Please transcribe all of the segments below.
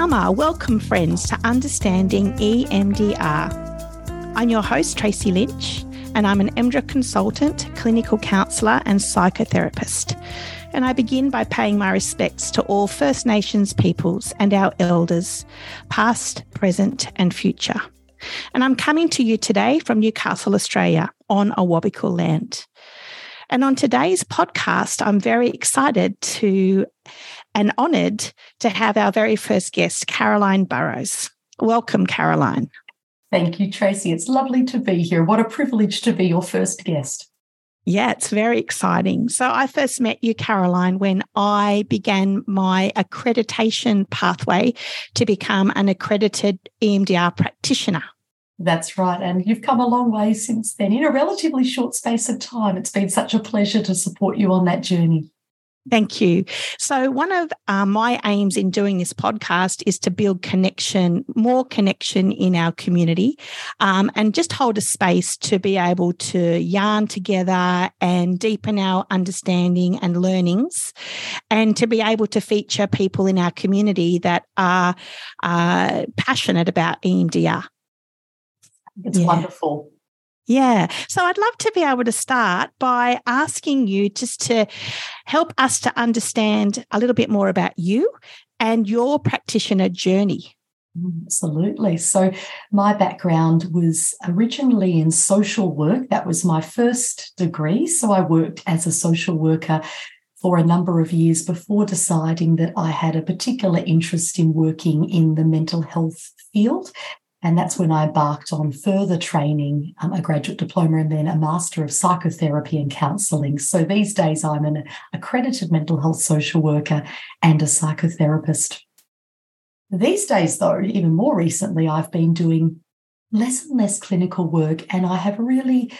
Welcome friends to Understanding EMDR. I'm your host, Tracy Lynch, and I'm an EMDR consultant, clinical counsellor, and psychotherapist. And I begin by paying my respects to all First Nations peoples and our elders, past, present, and future. And I'm coming to you today from Newcastle, Australia, on Awabakal land. And on today's podcast, I'm very excited to and honoured to have our very first guest, Caroline Burrows. Welcome, Caroline. Thank you, Tracy. It's lovely to be here. What a privilege to be your first guest. Yeah, it's very exciting. So, I first met you, Caroline, when I began my accreditation pathway to become an accredited EMDR practitioner. That's right. And you've come a long way since then in a relatively short space of time. It's been such a pleasure to support you on that journey. Thank you. So, one of uh, my aims in doing this podcast is to build connection, more connection in our community, um, and just hold a space to be able to yarn together and deepen our understanding and learnings, and to be able to feature people in our community that are uh, passionate about EMDR. It's yeah. wonderful. Yeah. So I'd love to be able to start by asking you just to help us to understand a little bit more about you and your practitioner journey. Mm, absolutely. So, my background was originally in social work. That was my first degree. So, I worked as a social worker for a number of years before deciding that I had a particular interest in working in the mental health field and that's when I embarked on further training, um, a graduate diploma, and then a Master of Psychotherapy and Counselling. So these days, I'm an accredited mental health social worker and a psychotherapist. These days, though, even more recently, I've been doing less and less clinical work, and I have really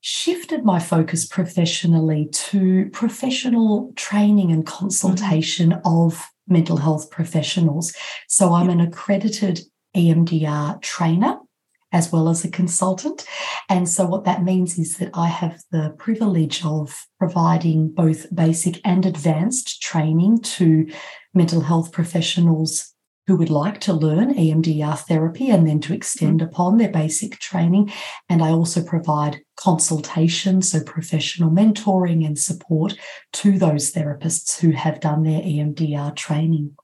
shifted my focus professionally to professional training and consultation mm-hmm. of mental health professionals. So I'm an accredited EMDR trainer as well as a consultant. And so, what that means is that I have the privilege of providing both basic and advanced training to mental health professionals who would like to learn EMDR therapy and then to extend mm-hmm. upon their basic training. And I also provide consultation, so professional mentoring and support to those therapists who have done their EMDR training.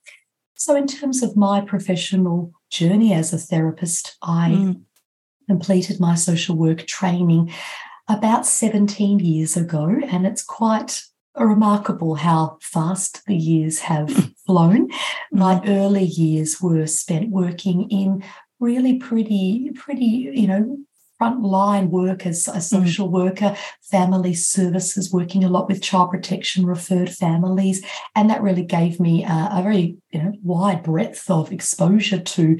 So, in terms of my professional journey as a therapist, I mm. completed my social work training about 17 years ago, and it's quite remarkable how fast the years have mm. flown. My mm. early years were spent working in really pretty, pretty, you know, frontline work as a mm. social mm. worker, family services, working a lot with child protection referred families. And that really gave me a, a very you know, wide breadth of exposure to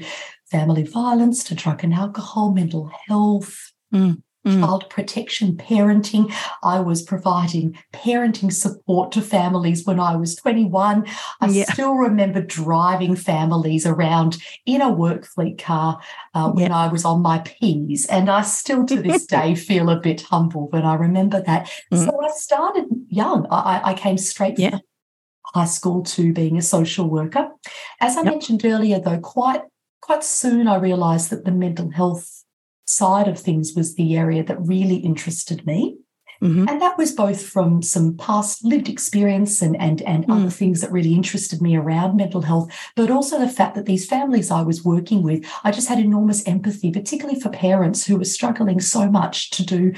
family violence, to drug and alcohol, mental health. Mm mm. child protection, parenting. I was providing parenting support to families when I was 21. I yeah. still remember driving families around in a work fleet car uh, when yeah. I was on my P's. And I still to this day feel a bit humble when I remember that. Mm. So I started young. I, I came straight yeah. from high school to being a social worker. As I yep. mentioned earlier, though, quite quite soon I realized that the mental health side of things was the area that really interested me. Mm-hmm. And that was both from some past lived experience and, and, and mm. other things that really interested me around mental health, but also the fact that these families I was working with, I just had enormous empathy, particularly for parents who were struggling so much to do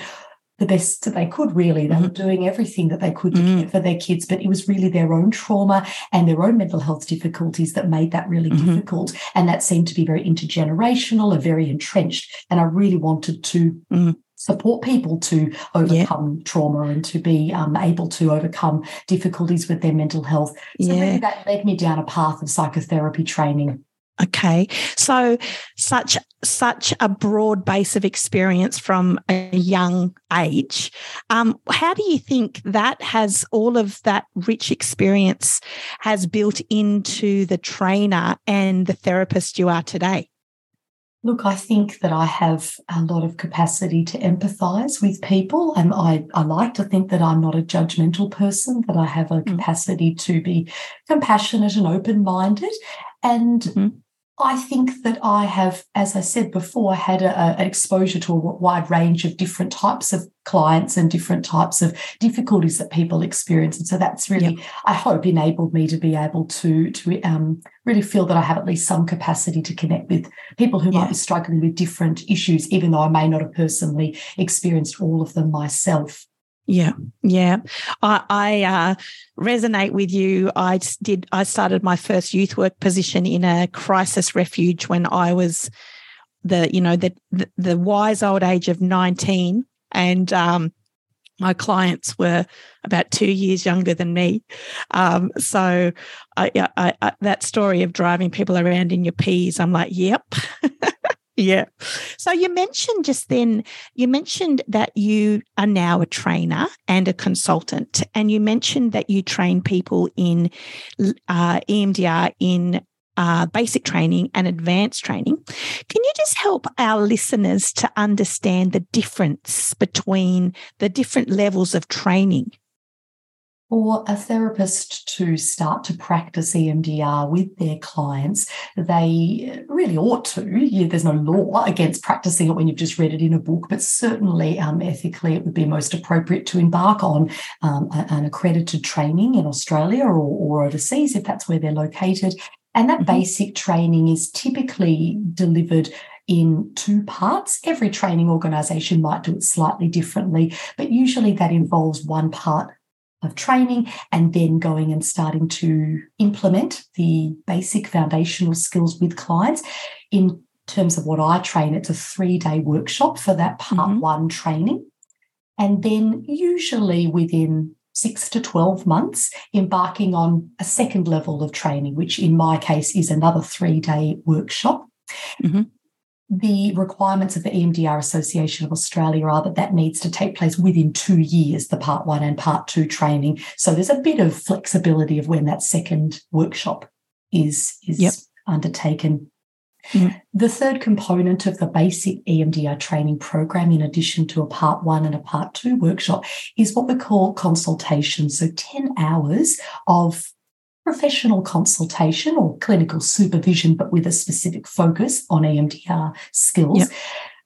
the best that they could, really. They mm-hmm. were doing everything that they could to mm-hmm. care for their kids, but it was really their own trauma and their own mental health difficulties that made that really mm-hmm. difficult. And that seemed to be very intergenerational and very entrenched. And I really wanted to mm-hmm. support people to overcome yeah. trauma and to be um, able to overcome difficulties with their mental health. So, yeah. really, that led me down a path of psychotherapy training. Okay. So such such a broad base of experience from a young age. Um, how do you think that has all of that rich experience has built into the trainer and the therapist you are today? Look, I think that I have a lot of capacity to empathize with people. And I, I like to think that I'm not a judgmental person, that I have a mm. capacity to be compassionate and open minded. And mm-hmm. I think that I have, as I said before, had an exposure to a wide range of different types of clients and different types of difficulties that people experience. And so that's really, yep. I hope, enabled me to be able to to um, really feel that I have at least some capacity to connect with people who yeah. might be struggling with different issues, even though I may not have personally experienced all of them myself. Yeah, yeah. I, I uh, resonate with you. I did. I started my first youth work position in a crisis refuge when I was the, you know, the the, the wise old age of nineteen, and um, my clients were about two years younger than me. Um, so, I, I, I, that story of driving people around in your P's, I'm like, yep. Yeah. So you mentioned just then, you mentioned that you are now a trainer and a consultant, and you mentioned that you train people in uh, EMDR in uh, basic training and advanced training. Can you just help our listeners to understand the difference between the different levels of training? For a therapist to start to practice EMDR with their clients, they really ought to. Yeah, there's no law against practicing it when you've just read it in a book, but certainly um, ethically, it would be most appropriate to embark on um, an accredited training in Australia or, or overseas if that's where they're located. And that mm-hmm. basic training is typically delivered in two parts. Every training organisation might do it slightly differently, but usually that involves one part of training and then going and starting to implement the basic foundational skills with clients. In terms of what I train, it's a three day workshop for that part mm-hmm. one training. And then, usually within six to 12 months, embarking on a second level of training, which in my case is another three day workshop. Mm-hmm the requirements of the EMDR Association of Australia are that that needs to take place within two years, the part one and part two training. So there's a bit of flexibility of when that second workshop is, is yep. undertaken. Mm. The third component of the basic EMDR training program, in addition to a part one and a part two workshop, is what we call consultation. So 10 hours of professional consultation or clinical supervision, but with a specific focus on EMDR skills. Yep.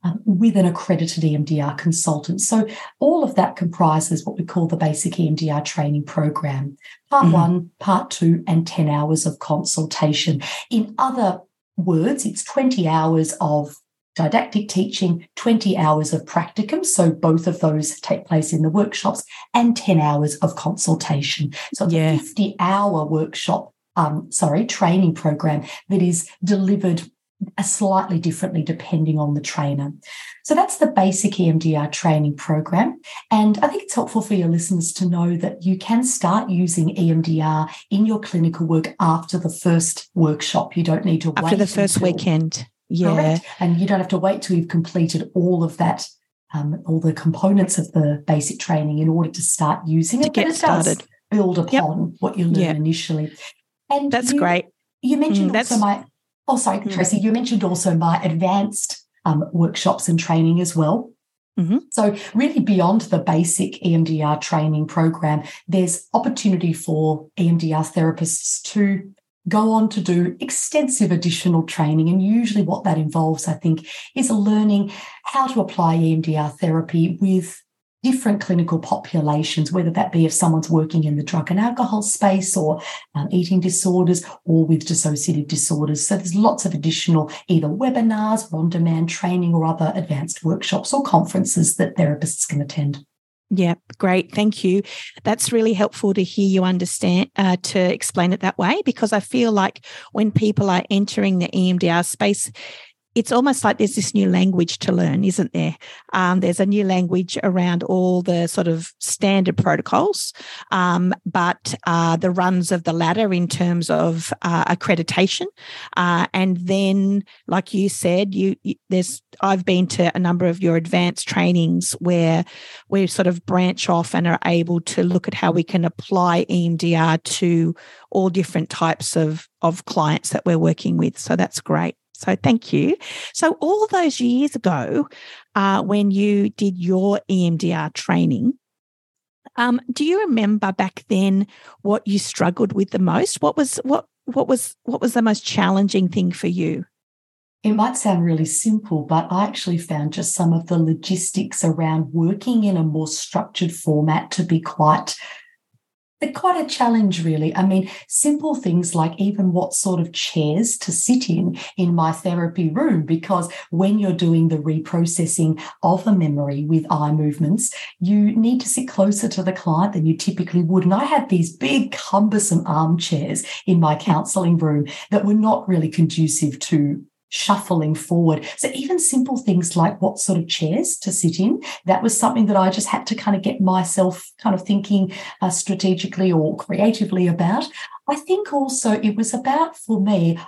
Um, with an accredited EMDR consultant. So, all of that comprises what we call the basic EMDR training program part mm-hmm. one, part two, and 10 hours of consultation. In other words, it's 20 hours of didactic teaching, 20 hours of practicum. So both of those take place in the workshops and 10 hours of consultation. So yeah. the 50 hour workshop, um, sorry, training program that is delivered a slightly differently depending on the trainer. So that's the basic EMDR training program. And I think it's helpful for your listeners to know that you can start using EMDR in your clinical work after the first workshop. You don't need to wait after the first weekend. Yeah. Correct? And you don't have to wait till you've completed all of that, um, all the components of the basic training in order to start using to it. Get started. build upon yep. what you learn yeah. initially. And that's you, great. You mentioned mm, also my, oh, sorry, mm. Tracy, you mentioned also my advanced um, workshops and training as well. Mm-hmm. So, really, beyond the basic EMDR training program, there's opportunity for EMDR therapists to go on to do extensive additional training. And usually, what that involves, I think, is learning how to apply EMDR therapy with different clinical populations, whether that be if someone's working in the drug and alcohol space or um, eating disorders or with dissociative disorders. So there's lots of additional either webinars, on demand training, or other advanced workshops or conferences that therapists can attend. Yeah, great. Thank you. That's really helpful to hear you understand, uh, to explain it that way, because I feel like when people are entering the EMDR space, it's almost like there's this new language to learn, isn't there? Um, there's a new language around all the sort of standard protocols, um, but uh, the runs of the ladder in terms of uh, accreditation, uh, and then, like you said, you, you, there's I've been to a number of your advanced trainings where we sort of branch off and are able to look at how we can apply EMDR to all different types of of clients that we're working with. So that's great. So thank you. So all those years ago, uh, when you did your EMDR training, um, do you remember back then what you struggled with the most? What was what what was what was the most challenging thing for you? It might sound really simple, but I actually found just some of the logistics around working in a more structured format to be quite but quite a challenge, really. I mean, simple things like even what sort of chairs to sit in in my therapy room, because when you're doing the reprocessing of a memory with eye movements, you need to sit closer to the client than you typically would. And I had these big, cumbersome armchairs in my counseling room that were not really conducive to shuffling forward. So even simple things like what sort of chairs to sit in, that was something that I just had to kind of get myself kind of thinking uh, strategically or creatively about. I think also it was about for me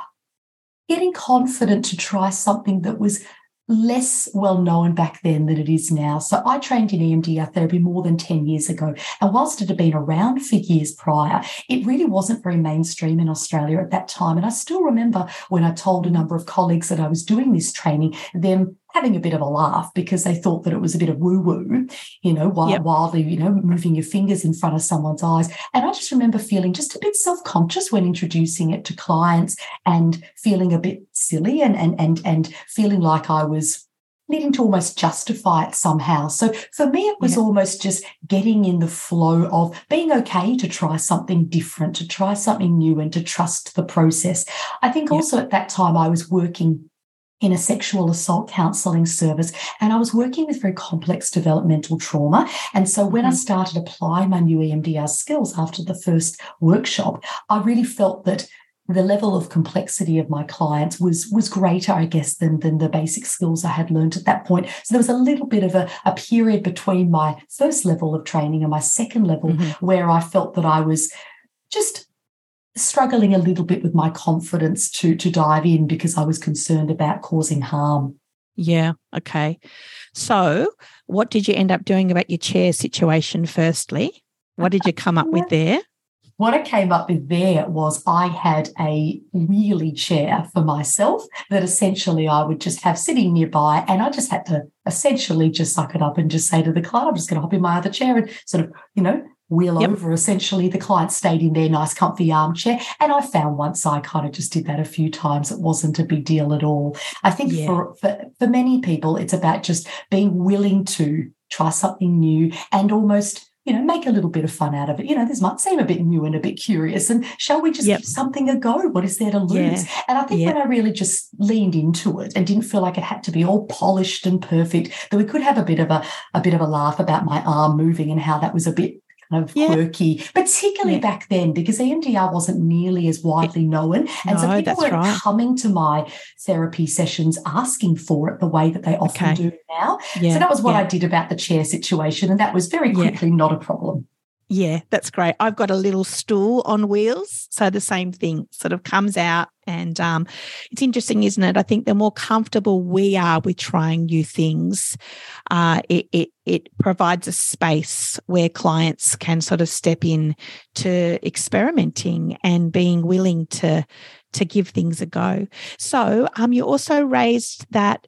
getting confident to try something that was less well known back then than it is now. So I trained in EMDR therapy more than 10 years ago. And whilst it had been around for years prior, it really wasn't very mainstream in Australia at that time. And I still remember when I told a number of colleagues that I was doing this training, them having a bit of a laugh because they thought that it was a bit of woo woo, you know, while, yep. wildly, you know, moving your fingers in front of someone's eyes. And I just remember feeling just a bit self conscious when introducing it to clients and feeling a bit silly and, and, and, and feeling like I was needing to almost justify it somehow. So for me, it was yeah. almost just getting in the flow of being okay to try something different, to try something new, and to trust the process. I think yeah. also at that time, I was working in a sexual assault counselling service. And I was working with very complex developmental trauma. And so when mm-hmm. I started applying my new EMDR skills after the first workshop, I really felt that the level of complexity of my clients was was greater, I guess, than, than the basic skills I had learned at that point. So there was a little bit of a, a period between my first level of training and my second level mm-hmm. where I felt that I was just struggling a little bit with my confidence to to dive in because I was concerned about causing harm. Yeah, okay. So, what did you end up doing about your chair situation firstly? What did you come up with there? What I came up with there was I had a wheelie chair for myself that essentially I would just have sitting nearby. And I just had to essentially just suck it up and just say to the client, I'm just going to hop in my other chair and sort of, you know, wheel yep. over. Essentially, the client stayed in their nice, comfy armchair. And I found once I kind of just did that a few times, it wasn't a big deal at all. I think yeah. for, for, for many people, it's about just being willing to try something new and almost you know, make a little bit of fun out of it. You know, this might seem a bit new and a bit curious. And shall we just yep. give something a go? What is there to lose? Yeah. And I think yep. when I really just leaned into it and didn't feel like it had to be all polished and perfect, that we could have a bit of a a bit of a laugh about my arm moving and how that was a bit kind of yeah. quirky, particularly yeah. back then because EMDR wasn't nearly as widely known. And no, so people weren't right. coming to my therapy sessions asking for it the way that they often okay. do now. Yeah. So that was what I did about the chair situation. And that was very quickly not a problem. Yeah, that's great. I've got a little stool on wheels. So the same thing sort of comes out. And um, it's interesting, isn't it? I think the more comfortable we are with trying new things, uh, it, it, it provides a space where clients can sort of step in to experimenting and being willing to to give things a go. So um, you also raised that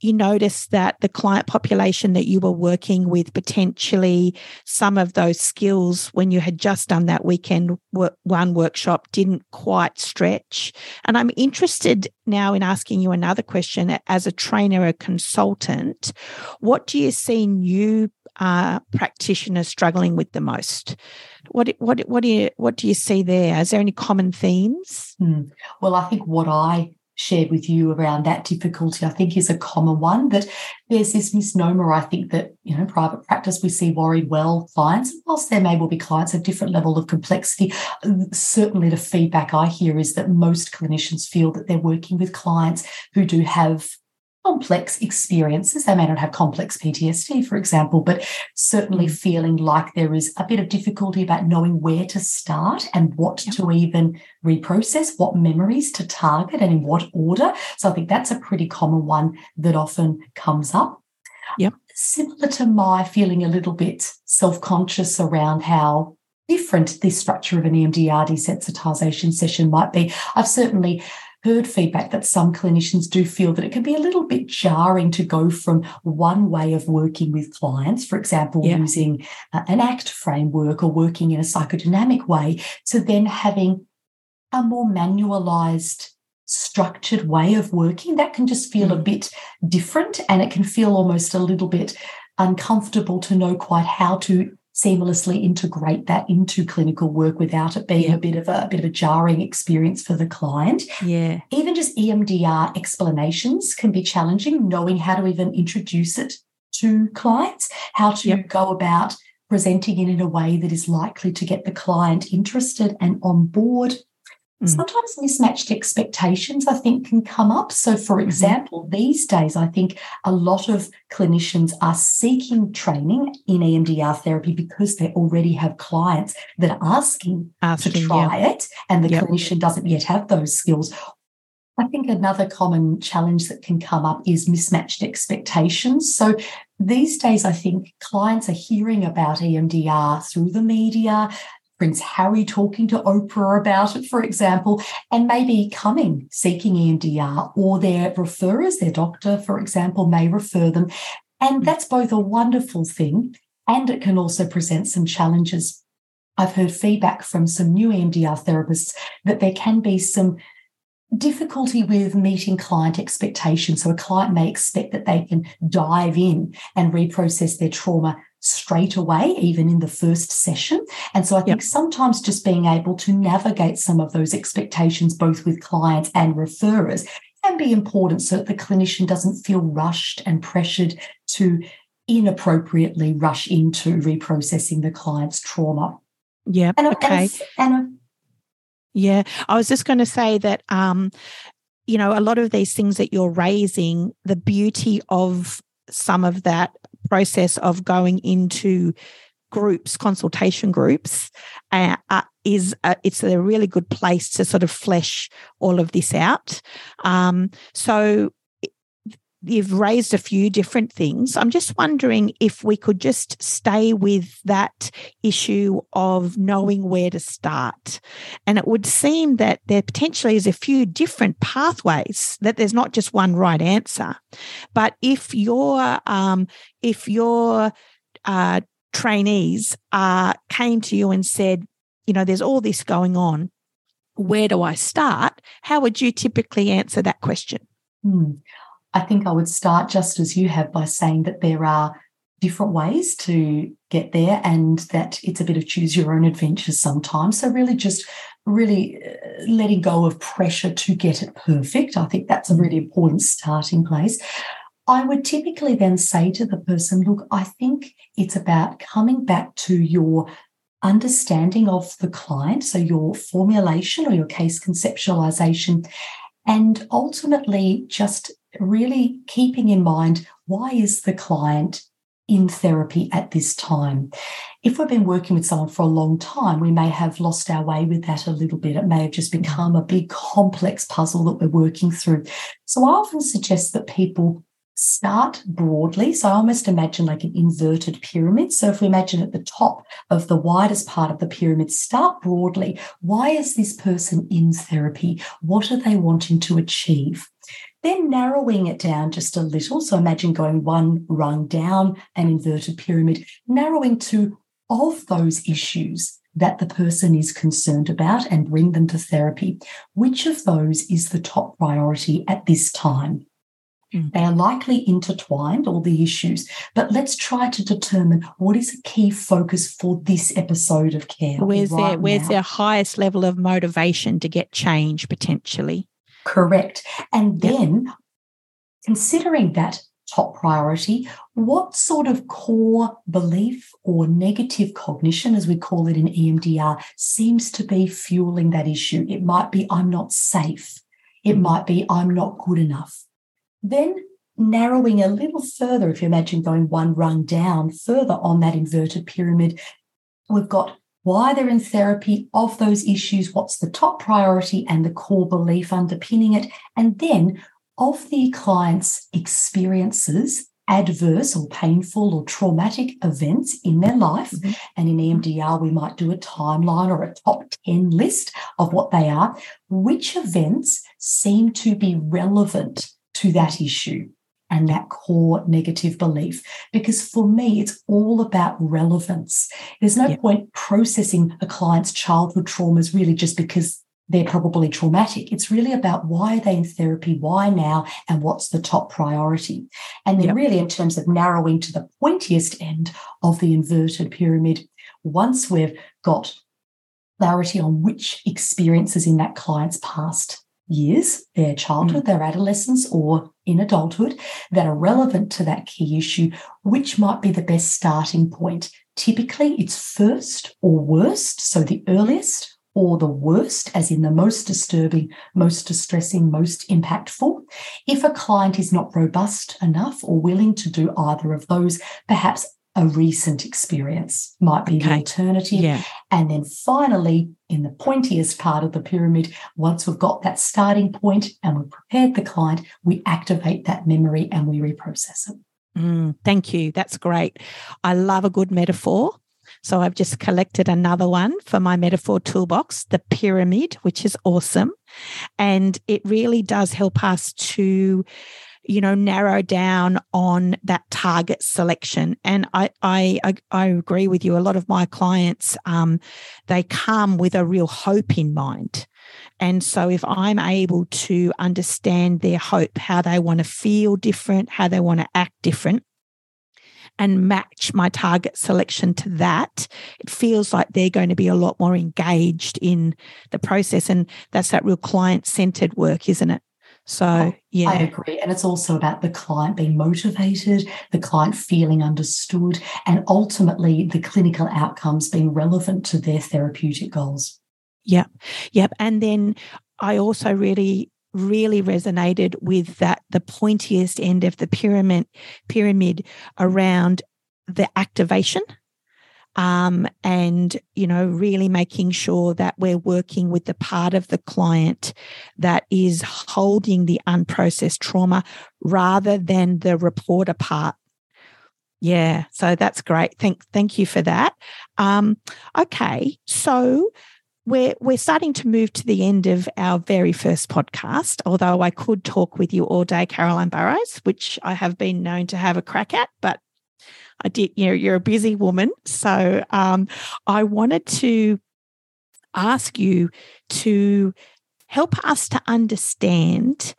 you noticed that the client population that you were working with potentially some of those skills when you had just done that weekend one workshop didn't quite stretch? And i'm interested now in asking you another question as a trainer a consultant what do you see new uh, practitioners struggling with the most? What what what do you what do you see there? Is there any common themes? Hmm. well i think what i shared with you around that difficulty, I think is a common one that there's this misnomer. I think that, you know, private practice, we see worried well clients. Whilst there may well be clients of different level of complexity, certainly the feedback I hear is that most clinicians feel that they're working with clients who do have complex experiences. They may not have complex PTSD, for example, but certainly mm. feeling like there is a bit of difficulty about knowing where to start and what yep. to even reprocess, what memories to target and in what order. So I think that's a pretty common one that often comes up. Yep. Similar to my feeling a little bit self conscious around how different this structure of an EMDR desensitization session might be. I've certainly heard feedback that some clinicians do feel that it can be a little bit jarring to go from one way of working with clients, for example, yeah. using uh, an ACT framework or working in a psychodynamic way, to then having a more manualized structured way of working that can just feel mm. a bit different and it can feel almost a little bit uncomfortable to know quite how to seamlessly integrate that into clinical work without it being yeah. a bit of a, a, bit of a jarring experience for the client. Yeah. Even just EMDR explanations can be challenging, knowing how to even introduce it to clients, how to yep. go about presenting it in a way that is likely to get the client interested and on board. Sometimes mismatched expectations, I think, can come up. So, for mm-hmm. example, mm-hmm. these days, I think a lot of clinicians are seeking training in EMDR therapy because they already have clients that are asking, asking to try yeah. it, and the yep. clinician doesn't yet have those skills. I think another common challenge that can come up is mismatched expectations. So these days, I think clients are hearing about EMDR through the media. Prince Harry talking to Oprah about it, for example, and maybe coming seeking EMDR or their referrers, their doctor, for example, may refer them. And hmm. that's both a wonderful thing and it can also present some challenges. I've heard feedback from some new EMDR therapists that there can be some difficulty with meeting client expectations. So a client may expect that they can dive in and reprocess their trauma straight away, even in the first session. And so I think yep. sometimes just being able to navigate some of those expectations, both with clients and referrers, can be important so that the clinician doesn't feel rushed and pressured to inappropriately rush into reprocessing the client's trauma. Yeah. And, okay. And, and yeah, I was just going to say that um, you know, a lot of these things that you're raising, the beauty of some of that process of going into groups, consultation groups, uh, uh, is a, it's a really good place to sort of flesh all of this out. Um, so you've raised a few different things. I'm just wondering if we could just stay with that issue of knowing where to start. And it would seem that there potentially is a few different pathways, that there's not just one right answer. But if your um, if your uh, trainees uh, came to you and said, you know, there's all this going on, where do I start? How would you typically answer that question? Hmm. I think I would start just as you have by saying that there are different ways to get there and that it's a bit of choose your own adventure sometimes. So, really, just really uh, letting go of pressure to get it perfect. I think that's a really important starting place. I would typically then say to the person, look, I think it's about coming back to your understanding of the client, so your formulation or your case conceptualization, and ultimately just really keeping in mind why is the client in therapy at this time. If we've been working with someone for a long time, we may have lost our way with that a little bit. It may have just become a big complex puzzle that we're working through. So I often suggest that people start broadly. So I almost imagine like an inverted pyramid. So if we imagine at the top of the widest part of the pyramid, start broadly. Why is this person in therapy? What are they wanting to achieve? Then narrowing it down just a little. So imagine going one rung down an inverted pyramid, narrowing to of those issues that the person is concerned about and bring them to therapy. Which of those is the top priority at this time? Mm. They are likely intertwined, all the issues, but let's try to determine what is a key focus for this episode of care. Where's right their where's their highest level of motivation to get change potentially? Correct. And then yep. considering that top priority, what sort of core belief or negative cognition, as we call it in EMDR, seems to be fueling that issue? It might be, I'm not safe. It mm-hmm. might be, I'm not good enough. Then narrowing a little further, if you imagine going one rung down further on that inverted pyramid, we've got why they're in therapy, of those issues, what's the top priority and the core belief underpinning it, and then of the client's experiences, adverse or painful or traumatic events in their life. Mm-hmm. And in EMDR, we might do a timeline or a top 10 list of what they are. Which events seem to be relevant to that issue? And that core negative belief. Because for me, it's all about relevance. There's no point processing a client's childhood traumas really just because they're probably traumatic. It's really about why are they in therapy, why now, and what's the top priority. And then, yep. really, in terms of narrowing to the pointiest end of the inverted pyramid, once we've got clarity on which experiences in that client's past years, their childhood, mm. their adolescence, or in adulthood that are relevant to that key issue, which might be the best starting point. Typically, it's first or worst, so the earliest or the worst, as in the most disturbing, most distressing, most impactful. If a client is not robust enough or willing to do either of those, perhaps a recent experience might be okay. the alternative. Yeah. And then finally, in the pointiest part of the pyramid, once we've got that starting point and we've prepared the client, we activate that memory and we reprocess it. Mm, thank you. That's great. I love a good metaphor. So I've just collected another one for my metaphor toolbox, the pyramid, which is awesome. And it really does help us to you know narrow down on that target selection and i i i, agree with you a lot of my clients um, they come with a real hope in mind and so if i'm able to understand their hope how they want to feel different how they want to act different and match my target selection to that, it feels like they're going to be a lot more engaged in the process. And that's that real client centered work, isn't it? So, yeah. I agree. And it's also about the client being motivated, the client feeling understood, and ultimately the clinical outcomes being relevant to their therapeutic goals. Yep. Yep. And then I also really really resonated with that the pointiest end of the pyramid pyramid around the activation um, and you know really making sure that we're working with the part of the client that is holding the unprocessed trauma rather than the reporter part yeah so that's great thank thank you for that um, okay so we're we're starting to move to the end of our very first podcast. Although I could talk with you all day, Caroline Burrows, which I have been known to have a crack at, but I did. You know, you're a busy woman, so um, I wanted to ask you to help us to understand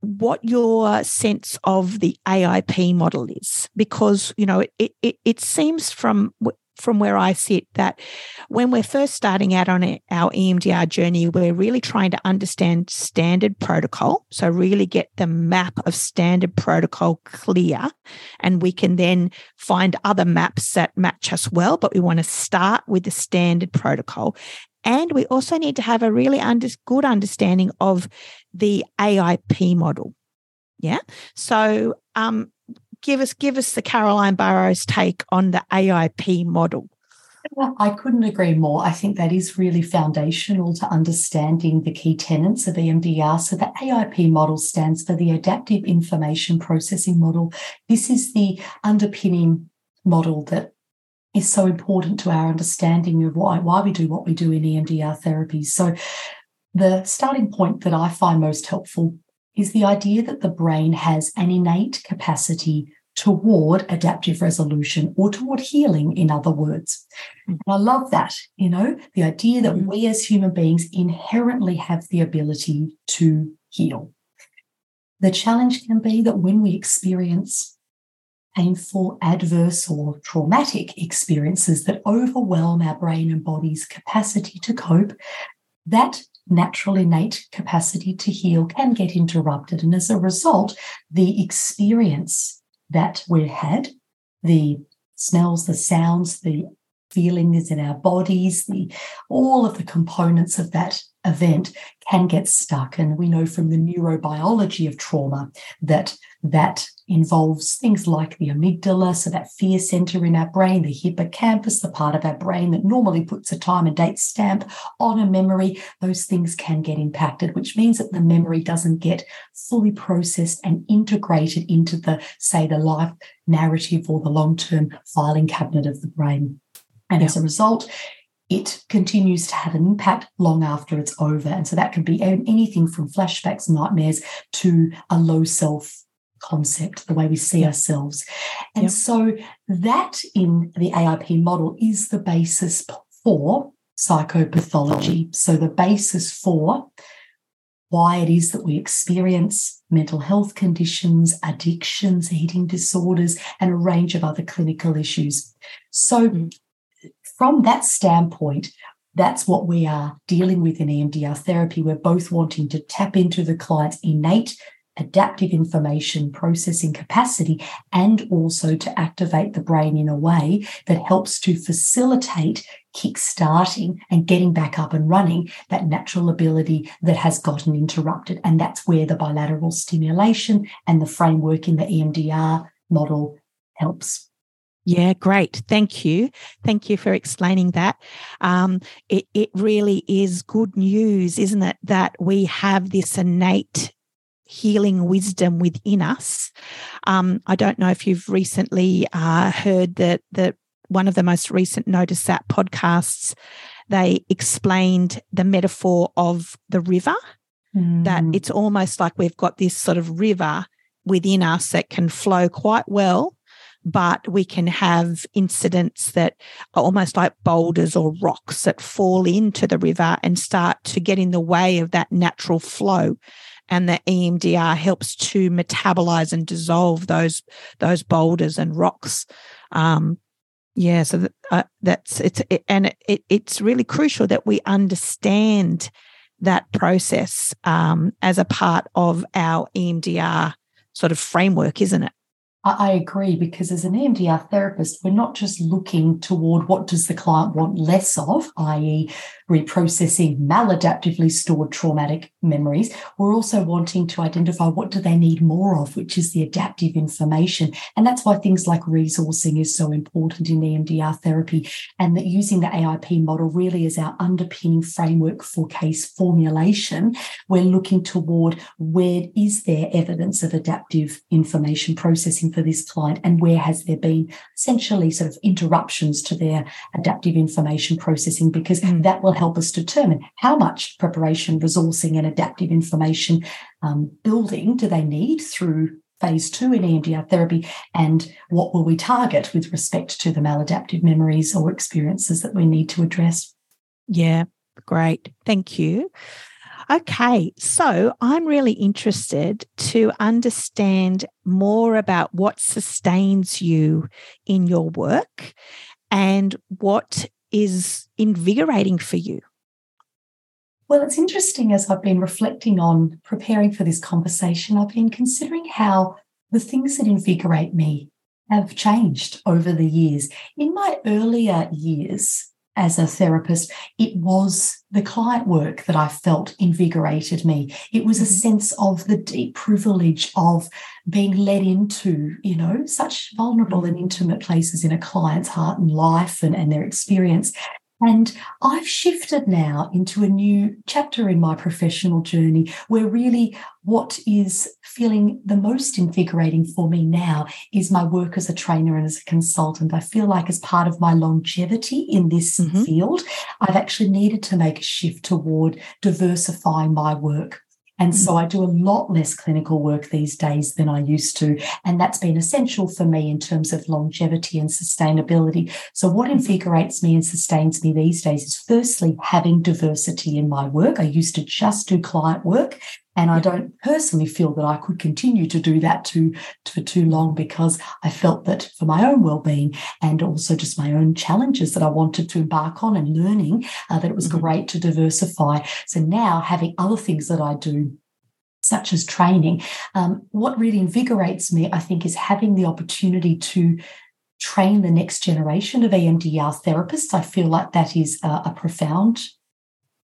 what your sense of the AIP model is, because you know it it, it seems from from where I sit that when we're first starting out on our EMDR journey, we're really trying to understand standard protocol. So, really get the map of standard protocol clear. And we can then find other maps that match us well. But we want to start with the standard protocol. And we also need to have a really under, good understanding of the AIP model. Yeah. So, um, give us give us the Caroline Burrows take on the AIP model. I couldn't agree more. I think that is really foundational to understanding the key tenets of EMDR. So, the AIP model stands for the Adaptive Information Processing Model. This is the underpinning model that is so important to our understanding of why, why we do what we do in EMDR therapy. So, the starting point that I find most helpful is the idea that the brain has an innate capacity toward adaptive resolution or toward healing, in other words. And I love that, you know, the idea that mm. we as human beings inherently have the ability to heal. The challenge can be that when we experience painful, adverse, or traumatic experiences that overwhelm our brain and body's capacity to cope, that natural innate capacity to heal can get interrupted. And as a result, the experience that we had, the smells, the sounds, the feelings in our bodies, the all of the components of that event can get stuck. And we know from the neurobiology of trauma that that involves things like the amygdala, so that fear center in our brain, the hippocampus, the part of our brain that normally puts a time and date stamp on a memory. Those things can get impacted, which means that the memory doesn't get fully processed and integrated into the, say, the life narrative or the long term filing cabinet of the brain. And yeah. as a result, it continues to have an impact long after it's over. And so that can be anything from flashbacks, nightmares to a low self concept, the way we see ourselves. And yep. so that in the AIP model is the basis for psychopathology. So, the basis for why it is that we experience mental health conditions, addictions, eating disorders, and a range of other clinical issues. So, mm. From that standpoint, that's what we are dealing with in EMDR therapy. We're both wanting to tap into the client's innate adaptive information processing capacity and also to activate the brain in a way that helps to facilitate kick-starting and getting back up and running that natural ability that has gotten interrupted. And that's where the bilateral stimulation and the framework in the EMDR model helps. Yeah, great. Thank you. Thank you for explaining that. Um, it, it really is good news, isn't it, that we have this innate healing wisdom within us. Um, I don't know if you've recently uh, heard that that one of the most recent Notice That podcasts, they explained the metaphor of the river. Mm. That it's almost like we've got this sort of river within us that can flow quite well, but we can have incidents that are almost like boulders or rocks that fall into the river and start to get in the way of that natural flow and the EMDR helps to metabolize and dissolve those those boulders and rocks. Um, yeah, so that, uh, that's it's it, and it, it's really crucial that we understand that process um, as a part of our EMDR sort of framework, isn't it? I agree because as an EMDR therapist, we're not just looking toward what does the client want less of, i.e., reprocessing maladaptively stored traumatic memories. We're also wanting to identify what do they need more of, which is the adaptive information. And that's why things like resourcing is so important in EMDR therapy and that using the AIP model really is our underpinning framework for case formulation. We're looking toward where is there evidence of adaptive information processing for this client and where has there been essentially sort of interruptions to their adaptive information processing because mm. that will help us determine how much preparation, resourcing, and adaptive information um, building do they need through phase two in EMDR therapy, and what will we target with respect to the maladaptive memories or experiences that we need to address. Yeah, great. Thank you. Okay, so I'm really interested to understand more about what sustains you in your work and what is invigorating for you? Well, it's interesting as I've been reflecting on preparing for this conversation, I've been considering how the things that invigorate me have changed over the years. In my earlier years, as a therapist, it was the client work that I felt invigorated me. It was a mm-hmm. sense of the deep privilege of being led into, you know, such vulnerable and intimate places in a client's heart and life and, and their experience. And I've shifted now into a new chapter in my professional journey where really what is feeling the most invigorating for me now is my work as a trainer and as a consultant. I feel like, as part of my longevity in this mm-hmm. field, I've actually needed to make a shift toward diversifying my work and so mm. I do a lot less clinical work these days than I used to. And that's been essential for me in terms of longevity and sustainability. So, what invigorates me and sustains me these days is firstly having diversity in my work. I used to just do client work. And I don't personally feel that I could continue to do that too, for too long because I felt that for my own well-being and also just my own challenges that I wanted to embark on and learning uh, that it was mm-hmm. great to diversify. So now having other things that I do such as training. Um, what really invigorates me, I think, is having the opportunity to train the next generation of EMDR therapists. I feel like that is a, a profound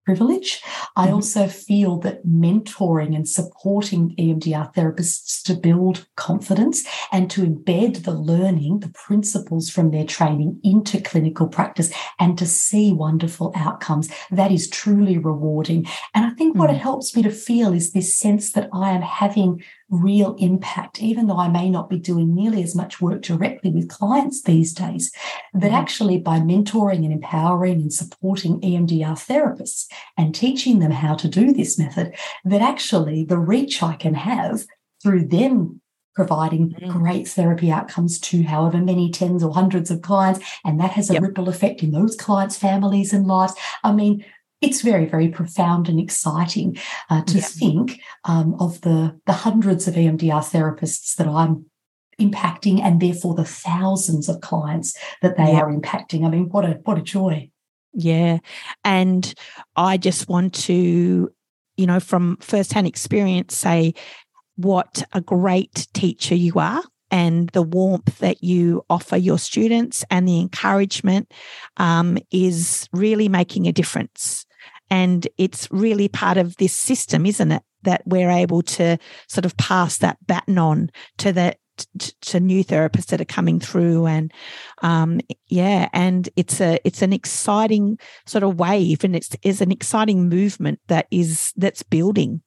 privilege. I mm-hmm. also feel that mentoring and supporting EMDR therapists to build confidence and to embed the learning, the principles from their training into clinical practice and to see wonderful outcomes, that is truly rewarding. And I think what mm-hmm. it helps me to feel is this sense that I am having real impact, even though I may not be doing nearly as much work directly with clients these days. That mm-hmm. actually, by mentoring and empowering and supporting EMDR therapists and teaching them how to do this method, that actually the reach I can have through them providing mm. great therapy outcomes to however many tens or hundreds of clients. And that has a yep. ripple effect in those clients' families and lives. I mean, it's very, very profound and exciting uh, to think um, of the, the hundreds of EMDR therapists that I'm impacting and therefore the thousands of clients that they are impacting. I mean, what a what a joy. Yeah. And I just want to, you know, from firsthand experience, say what a great teacher you are and the warmth that you offer your students and the encouragement um, is really making a difference. And it's really part of this system, isn't it? That we're able to sort of pass that baton on to the to new therapists that are coming through and um, yeah and it's a it's an exciting sort of wave and it's is an exciting movement that is that's building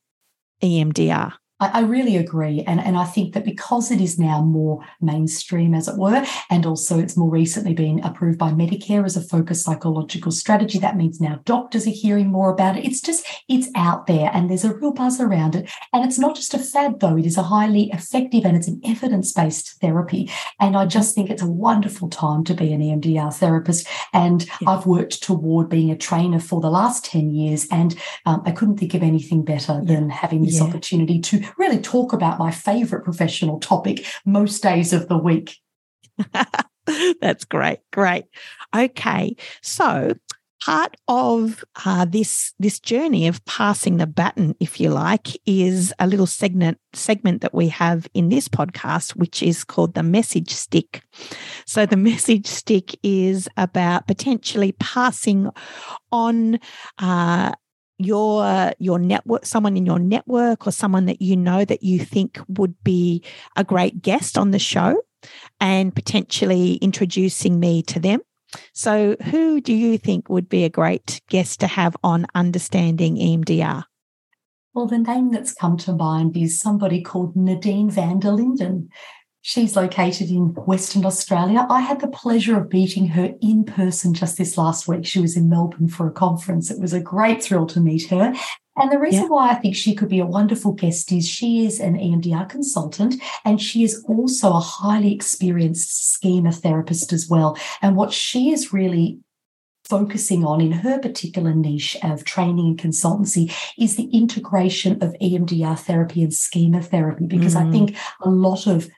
EMDR I, I really agree. And, and I think that because it is now more mainstream, as it were, and also it's more recently been approved by Medicare as a focused psychological strategy, that means now doctors are hearing more about it. It's just, it's out there and there's a real buzz around it. And it's not just a fad, though, it is a highly effective and it's an evidence based therapy. And I just think it's a wonderful time to be an EMDR therapist. And yeah. I've worked toward being a trainer for the last 10 years. And um, I couldn't think of anything better yeah. than having this yeah. opportunity to really talk about my favorite professional topic most days of the week. That's great. Great. Okay. So, part of uh, this this journey of passing the baton, if you like, is a little segment segment that we have in this podcast, which is called the message stick. So the message stick is about potentially passing on uh, your your network someone in your network or someone that you know that you think would be a great guest on the show and potentially introducing me to them. So who do you think would be a great guest to have on understanding EMDR well the name that's come to mind is somebody called Nadine van der Linden She's located in Western Australia. I had the pleasure of meeting her in person just this last week. She was in Melbourne for a conference. It was a great thrill to meet her. And the reason yeah. why I think she could be a wonderful guest is she is an EMDR consultant and she is also a highly experienced schema therapist as well. And what she is really focusing on in her particular niche of training and consultancy is the integration of EMDR therapy and schema therapy, because mm. I think a lot of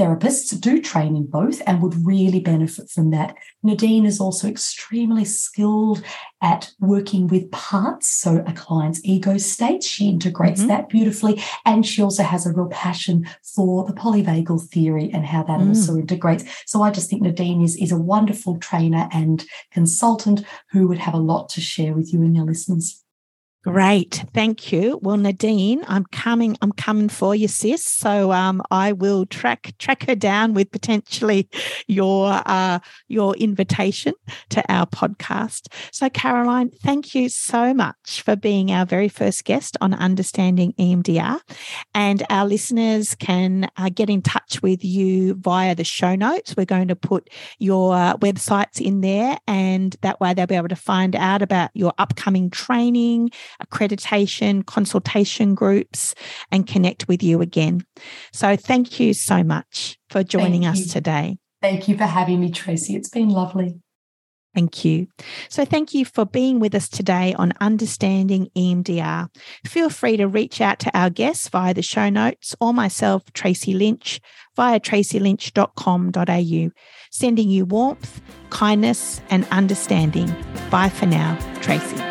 therapists do train in both and would really benefit from that. Nadine is also extremely skilled at working with parts, so a client's ego states. She integrates mm-hmm. that beautifully. And she also has a real passion for the polyvagal theory and how that mm. also integrates. So I just think Nadine is, is a wonderful trainer and consultant who would have a lot to share with you and your listeners. Great, thank you. Well, Nadine, I'm coming. I'm coming for you, sis. So um, I will track track her down with potentially your uh, your invitation to our podcast. So, Caroline, thank you so much for being our very first guest on Understanding EMDR, and our listeners can uh, get in touch with you via the show notes. We're going to put your websites in there, and that way they'll be able to find out about your upcoming training accreditation, consultation groups, and connect with you again. So thank you so much for joining us today. Thank you for having me, Tracy. It's been lovely. Thank you. So, thank you for being with us today on Understanding EMDR. Feel free to reach out to our guests via the show notes or myself, Tracy Lynch, via tracylynch.com.au, sending you warmth, kindness, and understanding. Bye for now, Tracy.